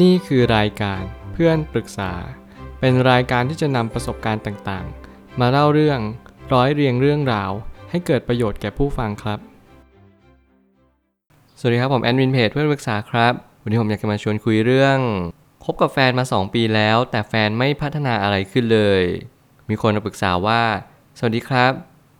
นี่คือรายการเพื่อนปรึกษา เป็นรายการที่จะนำประสบการณ์ต่างๆ มาเล่าเรื่องร้อยเรียงเรื่องราว ให้เกิดประโยชน์แก่ผู้ฟังครับ สวัสดีครับ ผมแอดมินเพจเพื่อนปรึกษาครับ วันนี้ผมอยากจะมาชวนคุยเรื่องคบกับแฟนมา 2 ปีแล้ว แต่แฟนไม่พัฒนาอะไรขึ้นเลย มีคนมาปรึกษาว่า สวัสดีครับ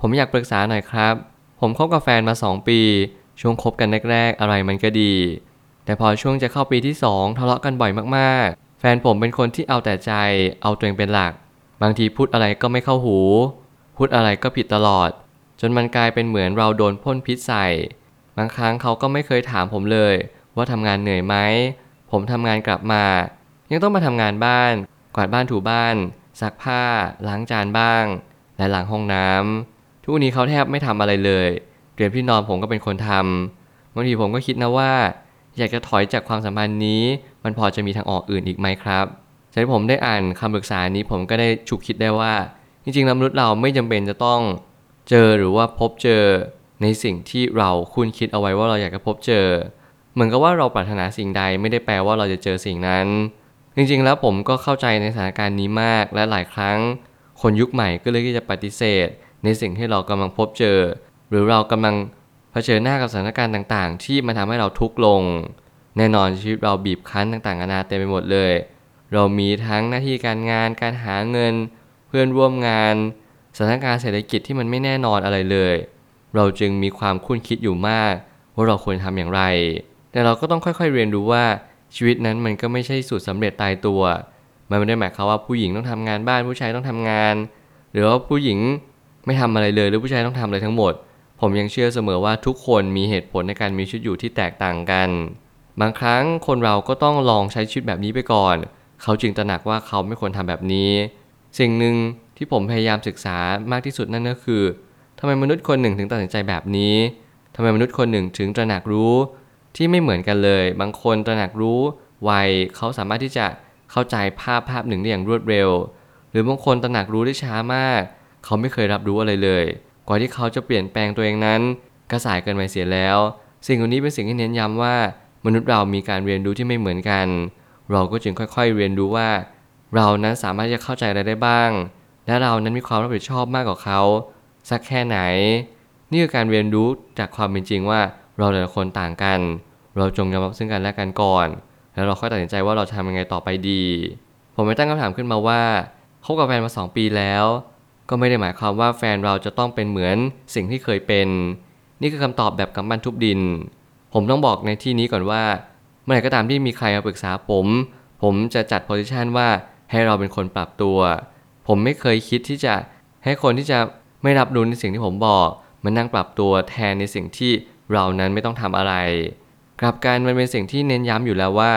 ผมอยากปรึกษาหน่อยครับ ผมคบกับแฟนมา 2 ปี ช่วงคบกันแรกๆ อะไรมันก็ดี แต่พอช่วงจะเข้าปีที่ 2 ทะเลาะกันบ่อยมากๆ แฟนผมเป็นคนที่เอาแต่ใจ เอาตัวเองเป็นหลัก บางทีพูดอะไรก็ไม่เข้าหู พูดอะไรก็ผิดตลอด จนมันกลายเป็นเหมือนเราโดนพ่นพิษใส่ บางครั้งเขาก็ไม่เคยถามผมเลย ว่าทำงานเหนื่อยไหม ผมทำงานกลับมา ยังต้องมาทำงานบ้าน กวาดบ้านถูบ้าน ซักผ้า ล้างจานบ้าง และล้างห้องน้ำทุกวันนี้เขาแทบไม่ทำอะไรเลย เตรียมที่นอนผมก็เป็นคนทำบางทีผมก็คิดนะว่า อยากจะถอยจากความสัมพันธ์นี้ มันพอจะมีทางออกอื่นอีกไหมครับจากที่ผมได้อ่านคำปรึกษานี้ผมก็ได้ฉุกคิดได้ว่า จริงๆแล้วมนุษย์เราไม่จำเป็นจะต้องเจอหรือว่าพบเจอในสิ่งที่เราคุ้นคิดเอาไว้ว่าเราอยากจะพบเจอ เหมือนกับว่าเราปรารถนาสิ่งใดไม่ได้แปลว่าเราจะเจอสิ่งนั้น จริงๆแล้วผมก็เข้าใจในสถานการณ์นี้มากและหลายครั้ง คนยุคใหม่ก็เลยที่จะปฏิเสธ ในสิ่งที่เรากำลังพบเจอ หรือเรากำลัง เผชิญหน้ากับสถานการณ์ต่างๆ ที่มันทำให้เราทุกข์ลง แน่นอนชีวิตเราบีบคั้นต่างๆนานาเต็มไปหมดเลย เรามีทั้งหน้าที่การงานการหาเงิน เพื่อนร่วมงาน สถานการณ์เศรษฐกิจที่มันไม่แน่นอนอะไรเลย เราจึงมีความคุ้นคิดอยู่มาก ว่าเราควรทำอย่างไร แต่เราก็ต้องค่อยๆเรียนรู้ว่าชีวิตนั้นมันก็ไม่ใช่สูตรสำเร็จตายตัว มันไม่ได้หมายความว่าผู้หญิงต้องทำงานบ้านผู้ชายต้องทำงาน หรือว่าผู้หญิงไม่ทำอะไรเลยหรือผู้ชายต้องทำอะไรทั้งหมด ผมยังเชื่อเสมอว่าทุกคนมีเหตุผลในการมีชีวิตอยู่ที่แตกต่างกัน บางครั้งคนเราก็ต้องลองใช้ชีวิตแบบนี้ไปก่อน เขาจึงตระหนักว่าเขาไม่ควรทำแบบนี้ สิ่งหนึ่งที่ผมพยายามศึกษามากที่สุดนั่นก็คือทำไมมนุษย์คนหนึ่งถึงตัดสินใจแบบนี้ทำไมมนุษย์คนหนึ่งถึงตระหนักรู้ที่ไม่เหมือนกันเลย บางคนตระหนักรู้ไวเขาสามารถที่จะเข้าใจภาพภาพหนึ่งได้อย่างรวดเร็ว หรือบางคนตระหนักรู้ได้ช้ามาก เขาไม่เคยรับรู้อะไรเลย กว่าที่เขาจะเปลี่ยนแปลงตัวเองนั้นก็สายเกินไปเสียแล้ว สิ่งเหล่านี้เป็นสิ่งที่เน้นย้ำว่า มนุษย์เรามีการเรียนรู้ที่ไม่เหมือนกัน เราก็จึงค่อยๆเรียนรู้ว่า เรานั้นสามารถจะเข้าใจอะไรได้บ้าง และเรานั้นมีความรับผิดชอบมากกว่าเขาสักแค่ไหน นี่คือการเรียนรู้จากความเป็นจริงว่าเราแต่ละคนต่างกัน เราจงยอมรับซึ่งกันและกันก่อน แล้วเราค่อยตัดสินใจว่าเราจะทำยังไงต่อไปดี ผมไปตั้งคำถามขึ้นมาว่าคบกับแฟนมา 2 ปีแล้ว ก็ไม่ได้หมายความว่าแฟนเราจะต้องเป็นเหมือนสิ่งที่เคยเป็น นี่คือคำตอบแบบกำบันทุบดิน ผมต้องบอกในที่นี้ก่อนว่า เมื่อไหร่ก็ตามที่มีใครมาปรึกษาผม ผมจะจัดโพสิชันว่าให้เราเป็นคนปรับตัว ผมไม่เคยคิดที่จะให้คนที่จะไม่รับรู้ในสิ่งที่ผมบอกมานั่งปรับตัวแทนในสิ่งที่เรานั้นไม่ต้องทำอะไรกลับกันมันเป็นสิ่งที่เน้นย้ำอยู่แล้วว่า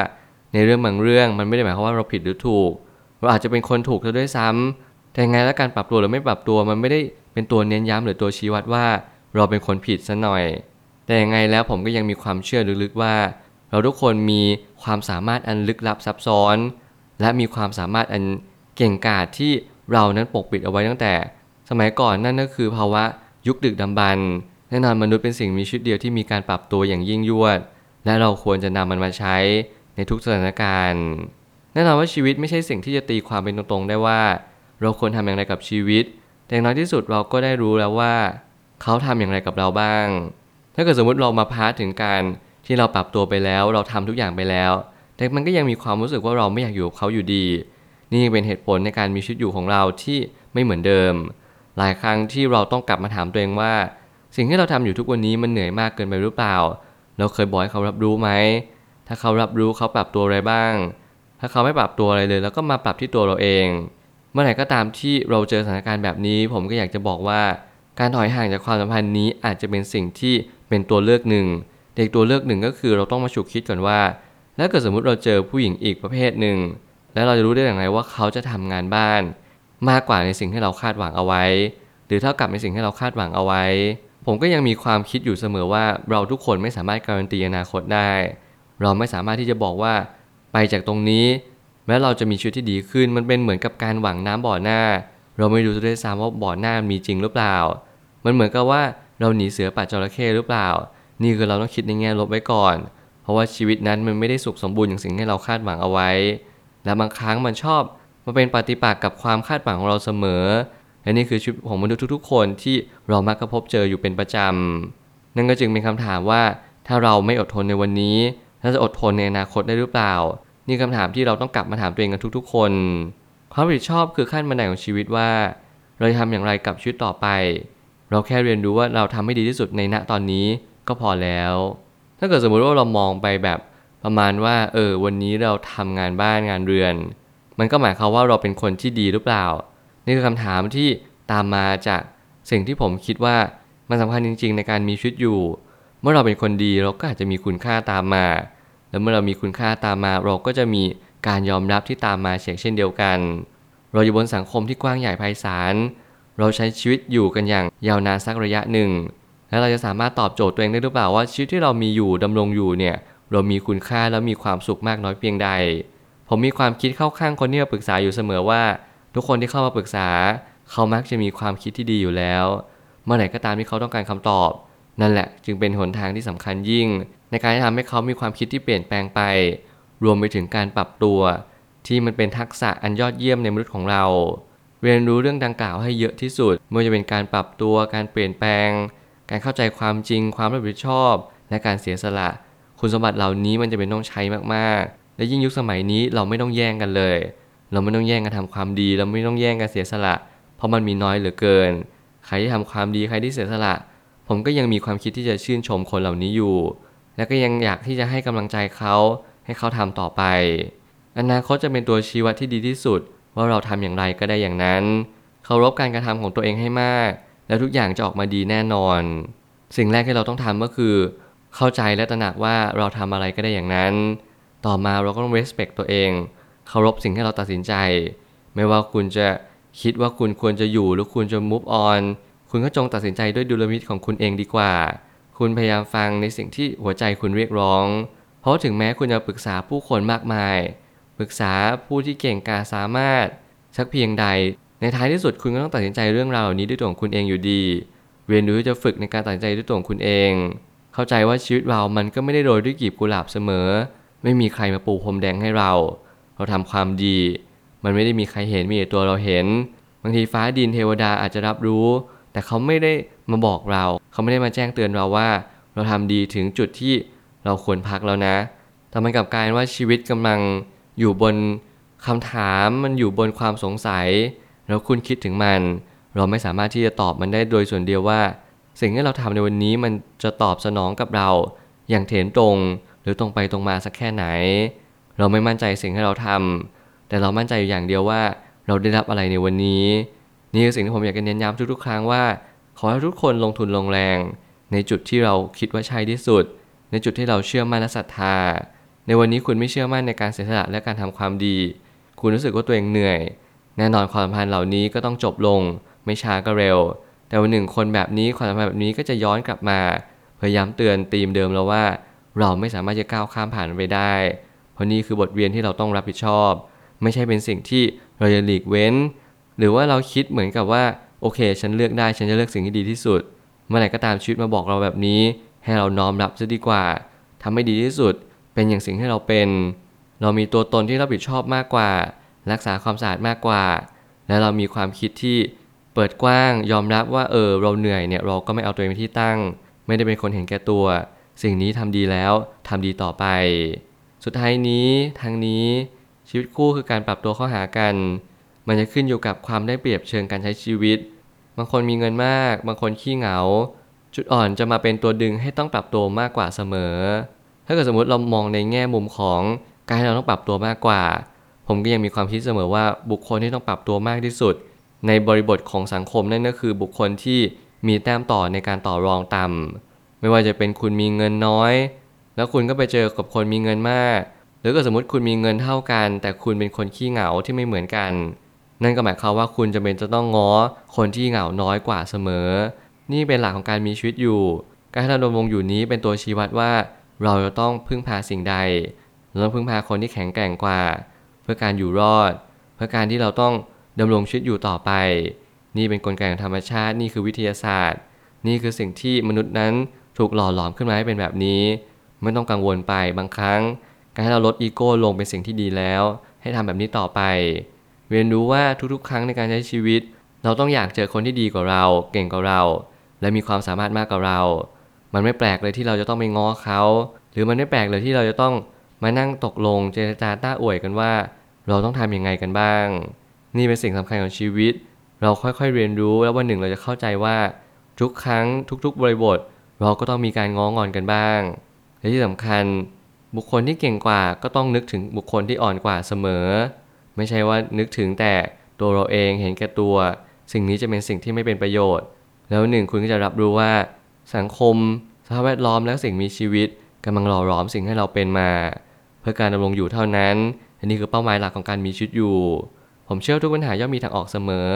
ในเรื่องบางเรื่องมันไม่ได้หมายความว่าเราผิดหรือถูก เราอาจจะเป็นคนถูกซะด้วยซ้ำ แต่ยังไงแล้วการปรับตัวหรือไม่ปรับตัวมันไม่ได้เป็นตัวเน้นย้ำหรือตัวชี้วัดว่า เราเป็นคนผิดซะหน่อย แต่ยังไงแล้วผมก็ยังมีความเชื่อลึกๆว่า เราทุกคนมีความสามารถอันลึกลับซับซ้อน และมีความสามารถอันเก่งกาจที่เรานั้นปกปิดเอาไว้ตั้งแต่ สมัยก่อนนั่นก็คือภาวะยุคดึกดำบรรพ์แน่นอนมนุษย์เป็นสิ่งมีชีวิตเดียวที่มีการปรับตัวอย่างยิ่งยวด และเราควรจะนำมันมาใช้ในทุกสถานการณ์ แน่นอนว่าชีวิตไม่ใช่สิ่งที่จะตีความเป็นตรงๆได้ว่า เราควรทำอย่างไรกับชีวิต แต่อย่างน้อยที่สุดเราก็ได้รู้แล้วว่า เขาทำอย่างไรกับเราบ้าง ถ้าเกิดสมมติเรามาพาร์ทถึงการที่เราปรับตัวไปแล้ว เราทำทุกอย่างไปแล้ว แต่มันก็ยังมีความรู้สึกว่าเราไม่อยากอยู่กับเขาอยู่ดี นี่เป็นเหตุผลในการมีชีวิตอยู่ของเราที่ไม่เหมือนเดิม หลายครั้งที่เราต้องกลับมาถามตัวเองว่า สิ่งที่เราทำอยู่ทุกวันนี้มันเหนื่อยมากเกินไปหรือเปล่า เราเคยบอกให้เขารับรู้ไหม ถ้าเขารับรู้เขาปรับตัวอะไรบ้าง ถ้าเขาไม่ปรับตัวอะไรเลย แล้วก็มาปรับที่ตัวเราเอง เมื่อไหร่ก็ตามที่เราเจอสถานการณ์แบบนี้ ผมก็อยากจะบอกว่า การถอยห่างจากความสัมพันธ์นี้อาจจะเป็นสิ่งที่เป็นตัวเลือกหนึ่งเด็กตัวเลือกหนึ่งก็คือเราต้องมาฉุกคิดก่อนว่า แล้วเกิดสมมุติเราเจอผู้หญิงอีกประเภทหนึ่ง แล้วเราจะรู้ได้อย่างไรว่าเขาจะทำงานบ้าน มากกว่าในสิ่งที่เราคาดหวังเอาไว้ หรือเท่ากับในสิ่งที่เราคาดหวังเอาไว้ ผมก็ยังมีความคิดอยู่เสมอว่าเราทุกคนไม่สามารถการันตีอนาคตได้ เราไม่สามารถที่จะบอกว่า ไปจากตรงนี้ แม้เราจะมีชีวิตที่ดีขึ้นมันเป็นเหมือนกับการหวังน้ำบ่อหน้า เราไม่รู้ด้วยซ้ำว่าบ่อหน้ามีจริงหรือเปล่า มันเหมือนกับว่าเราหนีเสือป่าจระเข้หรือเปล่า นี่คือเราต้องคิดในแง่ลบไว้ก่อน เพราะว่าชีวิตนั้นมันไม่ได้สุขสมบูรณ์อย่างสิ่งที่เราคาดหวังเอาไว้ และบางครั้งมันชอบมาเป็นปฏิปักษ์กับความคาดหวังของเราเสมอและนี่คือชีวิตของมนุษย์ทุกๆ คนที่เรามักจะพบเจออยู่เป็นประจำนั่นก็จึงเป็นคำถามว่าถ้าเราไม่อดทนในวันนี้เราจะอดทนในอนาคตได้หรือเปล่า นี่คำถามที่เราต้องกลับมาถามตัวเองกันทุก ๆ คน ความรับผิดชอบคือขั้นบันไดของชีวิตว่า เราจะทำอย่างไรกับชีวิตต่อไป เราแค่เรียนรู้ว่าเราทำให้ดีที่สุดในณตอนนี้ก็พอแล้ว ถ้าเกิดสมมุติว่าเรามองไปแบบประมาณว่า เออ วันนี้เราทำงานบ้านงานเรือน มันก็หมายความว่าเราเป็นคนที่ดีหรือเปล่า นี่คือคำถามที่ตามมาจากสิ่งที่ผมคิดว่ามันสำคัญจริง ๆ ในการมีชีวิตอยู่ เมื่อเราเป็นคนดีเราก็อาจจะมีคุณค่าตามมา แล้วเมื่อเรามีคุณค่าตามมาเราก็จะมีการยอมรับที่ตามมาเช่นเดียวกัน เราอยู่บนสังคมที่กว้างใหญ่ไพศาล เราใช้ชีวิตอยู่กันอย่างยาวนานสักระยะหนึ่ง แล้วเราจะสามารถตอบโจทย์ตัวเองได้หรือเปล่าว่าชีวิตที่เรามีอยู่ดำรงอยู่เนี่ยเรามีคุณค่าแล้วมีความสุขมากน้อยเพียงใด ผมมีความคิดเข้าข้างคนที่มาปรึกษาอยู่เสมอว่า ทุกคนที่เข้ามาปรึกษา เขามักจะมีความคิดที่ดีอยู่แล้ว เมื่อไหร่ก็ตามที่เขาต้องการคำตอบ นั่นแหละจึงเป็นหนทางที่สำคัญยิ่ง ในการที่ทำให้เขามีความคิดที่เปลี่ยนแปลงไป รวมไปถึงการปรับตัว ที่มันเป็นทักษะอันยอดเยี่ยมในมนุษย์ของเรา เรียนรู้เรื่องดังกล่าวให้เยอะที่สุดไม่ว่าจะเป็นการปรับตัวการเปลี่ยนแปลง การเข้าใจความจริง ความรับผิดชอบ และการเสียสละ คุณสมบัติเหล่านี้มันจะเป็นต้องใช้มากๆ และยิ่งยุคสมัยนี้เราไม่ต้องแย่งกันเลย เราไม่ต้องแย่งกันทำความดี เราไม่ต้องแย่งกันเสียสละ เพราะมันมีน้อยเหลือเกิน ใครที่ทำความดีใครที่เสียสละ ผมก็ยังมีความคิดที่จะชื่นชมคนเหล่านี้อยู่ และก็ยังอยากที่จะให้กำลังใจเขาให้เขาทำต่อไป อนาคตจะเป็นตัวชี้วัดที่ดีที่สุด ว่าเราทำอย่างไรก็ได้อย่างนั้น เคารพการกระทำของตัวเองให้มาก แล้วทุกอย่างจะออกมาดีแน่นอน สิ่งแรกที่เราต้องทำก็คือ เข้าใจและตระหนักว่าเราทำอะไรก็ได้อย่างนั้น ต่อมาเราก็ต้อง respect ตัวเอง เคารพสิ่งที่เราตัดสินใจ ไม่ว่าคุณจะคิดว่าคุณควรจะอยู่หรือคุณจะ move on คุณก็จงตัดสินใจด้วยดุลพินิจของคุณเองดีกว่า คุณพยายามฟังในสิ่งที่หัวใจคุณเรียกร้อง เพราะถึงแม้คุณจะปรึกษาผู้คนมากมาย ปรึกษาผู้ที่เก่งกาสามารถ สักเพียงใด ในท้ายที่สุดคุณก็ต้องตัดสินใจเรื่องราวเหล่านี้ด้วยตัวของคุณเองอยู่ดี เรียนรู้ที่จะฝึกในการตัดสินใจด้วยตัวของคุณเอง เข้าใจว่าชีวิตเรามันก็ไม่ได้โรยด้วยกีบกุหลาบเสมอ ไม่มีใครมาปูพรมแดงให้เรา เราทำความดี มันไม่ได้มีใครเห็นมีแต่ตัวเราเห็น บางทีฟ้าดินเทวดาอาจจะรับรู้ แต่เขาไม่ได้มาบอกเรา เขาไม่ได้มาแจ้งเตือนเราว่า เราทำดีถึงจุดที่เราควรพักแล้วนะ แต่มันกลับกลายว่าชีวิตกำลังอยู่บนคำถามมันอยู่บนความสงสัย แล้วคุณคิดถึงมัน เราไม่สามารถที่จะตอบมันได้โดยส่วนเดียวว่า สิ่งที่เราทำในวันนี้มันจะตอบสนองกับเรา อย่างเถนตรง หรือตรงไปตรงมาสักแค่ไหน เราไม่มั่นใจสิ่งที่เราทำแต่เรามั่นใจอยู่อย่างเดียวว่า เราได้รับอะไรในวันนี้ นี่คือสิ่งที่ผมอยากจะเน้นย้ำทุกๆ ครั้งว่า ขอให้ทุกคนลงทุนลงแรง ในจุดที่เราคิดว่าใช่ที่สุด ในจุดที่เราเชื่อมั่นและศรัทธา ในวันนี้คุณไม่เชื่อมั่นในการเสียสละและการทำความดี คุณรู้สึกว่าตัวเองเหนื่อย แน่นอนความสัมพันธ์เหล่านี้ก็ต้องจบลง ไม่ช้าก็เร็ว แต่วันหนึ่งคนแบบนี้ความสัมพันธ์แบบนี้ก็จะย้อนกลับมา พยายามเตือนตีมเดิมเราว่า เราไม่สามารถจะก้าวข้ามผ่านไปได้ เพราะนี่คือบทเรียนที่เราต้องรับผิดชอบ ไม่ใช่เป็นสิ่งที่เราจะหลีกเว้น หรือว่าเราคิดเหมือนกับว่าโอเค ฉันเลือกได้ฉันจะเลือกสิ่งที่ดีที่สุด เมื่อไหร่ก็ตามชีวิตมาบอกเราแบบนี้ ให้เราน้อมรับซะดีกว่าทำให้ดีที่สุด เป็นอย่างสิ่งที่เราเป็น เรามีตัวตนที่รับผิดชอบมากกว่า รักษาความสะอาดมากกว่า และเรามีความคิดที่เปิดกว้างยอมรับว่าเออเราเหนื่อยเนี่ยเราก็ไม่เอาตัวเองเป็นที่ตั้ง ไม่ได้เป็นคนเห็นแก่ตัว สิ่งนี้ทำดีแล้วทำดีต่อไป สุดท้ายนี้ทางนี้ชีวิตคู่คือการปรับตัวเข้าหากัน มันจะขึ้นอยู่กับความได้เปรียบเชิงการใช้ชีวิต บางคนมีเงินมาก บางคนขี้เหงา จุดอ่อนจะมาเป็นตัวดึงให้ต้องปรับตัวมากกว่าเสมอ ถ้าเกิดสมมติเรามองในแง่มุมของการให้เราต้องปรับตัวมากกว่า ผมก็ยังมีความคิดเสมอว่าบุคคลที่ต้องปรับตัวมากที่สุด ในบริบทของสังคมนั่นก็คือบุคคลที่มีแต้มต่อในการต่อรองต่ำไม่ว่าจะเป็นคุณมีเงินน้อย แล้วคุณก็ไปเจอกับคนมีเงินมาก หรือก็สมมติคุณมีเงินเท่ากัน แต่คุณเป็นคนขี้เหงาที่ไม่เหมือนกัน นั่นก็หมายความว่าคุณจะเป็นจะต้องง้อคนที่เหงาน้อยกว่าเสมอ นี่เป็นหลักของการมีชีวิตอยู่ การที่เราดำรงอยู่นี้เป็นตัวชี้วัดว่า เราจะต้องพึ่งพาสิ่งใดเราต้องพึ่งพาคนที่แข็งแกร่งกว่า เพื่อการอยู่รอด เพื่อการที่เราต้องดำรงชีวิตอยู่ต่อไป นี่เป็นกลไกของธรรมชาติ นี่คือวิทยาศาสตร์ นี่คือสิ่งที่มนุษย์นั้นถูกหล่อหลอมขึ้นมาให้เป็นแบบนี้ ไม่ต้องกังวลไปบางครั้ง การให้เราลดอีโก้ลงเป็นสิ่งที่ดีแล้ว ให้ทำแบบนี้ต่อไป เรียนรู้ว่าทุกๆ ครั้งในการใช้ชีวิต เราต้องอยากเจอคนที่ดีกว่าเรา เก่งกว่าเรา และมีความสามารถมากกว่าเรา มันไม่แปลกเลยที่เราจะต้องไปง้อเขา หรือมันไม่แปลกเลยที่เราจะต้องมานั่งตกลงเจรจาต้าอวยกันว่า เราต้องทำยังไงกันบ้าง นี่เป็นสิ่งสำคัญของชีวิต เราค่อยๆเรียนรู้แล้ววันหนึ่งเราจะเข้าใจว่าทุกครั้งทุกๆ บริบท เราก็ต้องมีการง้องอนกันบ้างและที่สำคัญ บุคคลที่เก่งกว่าก็ต้องนึกถึงบุคคลที่อ่อนกว่าเสมอ ไม่ใช่ว่านึกถึงแต่ตัวเราเองเห็นแก่ตัว สิ่งนี้จะเป็นสิ่งที่ไม่เป็นประโยชน์ แล้วหนึ่งคุณก็จะรับรู้ว่าสังคมสภาพแวดล้อมและสิ่งมีชีวิตกำลังหล่อหลอมสิ่งให้เราเป็นมา เพื่อการดำรงอยู่เท่านั้น อันนี้คือเป้าหมายหลักของการมีชีวิตอยู่ ผมเชื่อทุกปัญหาย่อมมีทางออกเสมอ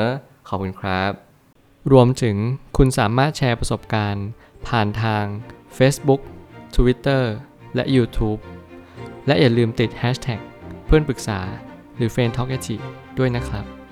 ขอบคุณครับ รวมถึงคุณสามารถแชร์ประสบการณ์ ผ่านทาง Facebook Twitter และ YouTube และอย่าลืมติด Hashtag เพื่อนปรึกษา หรือ f r ร e n d Talk ด้วยนะครับ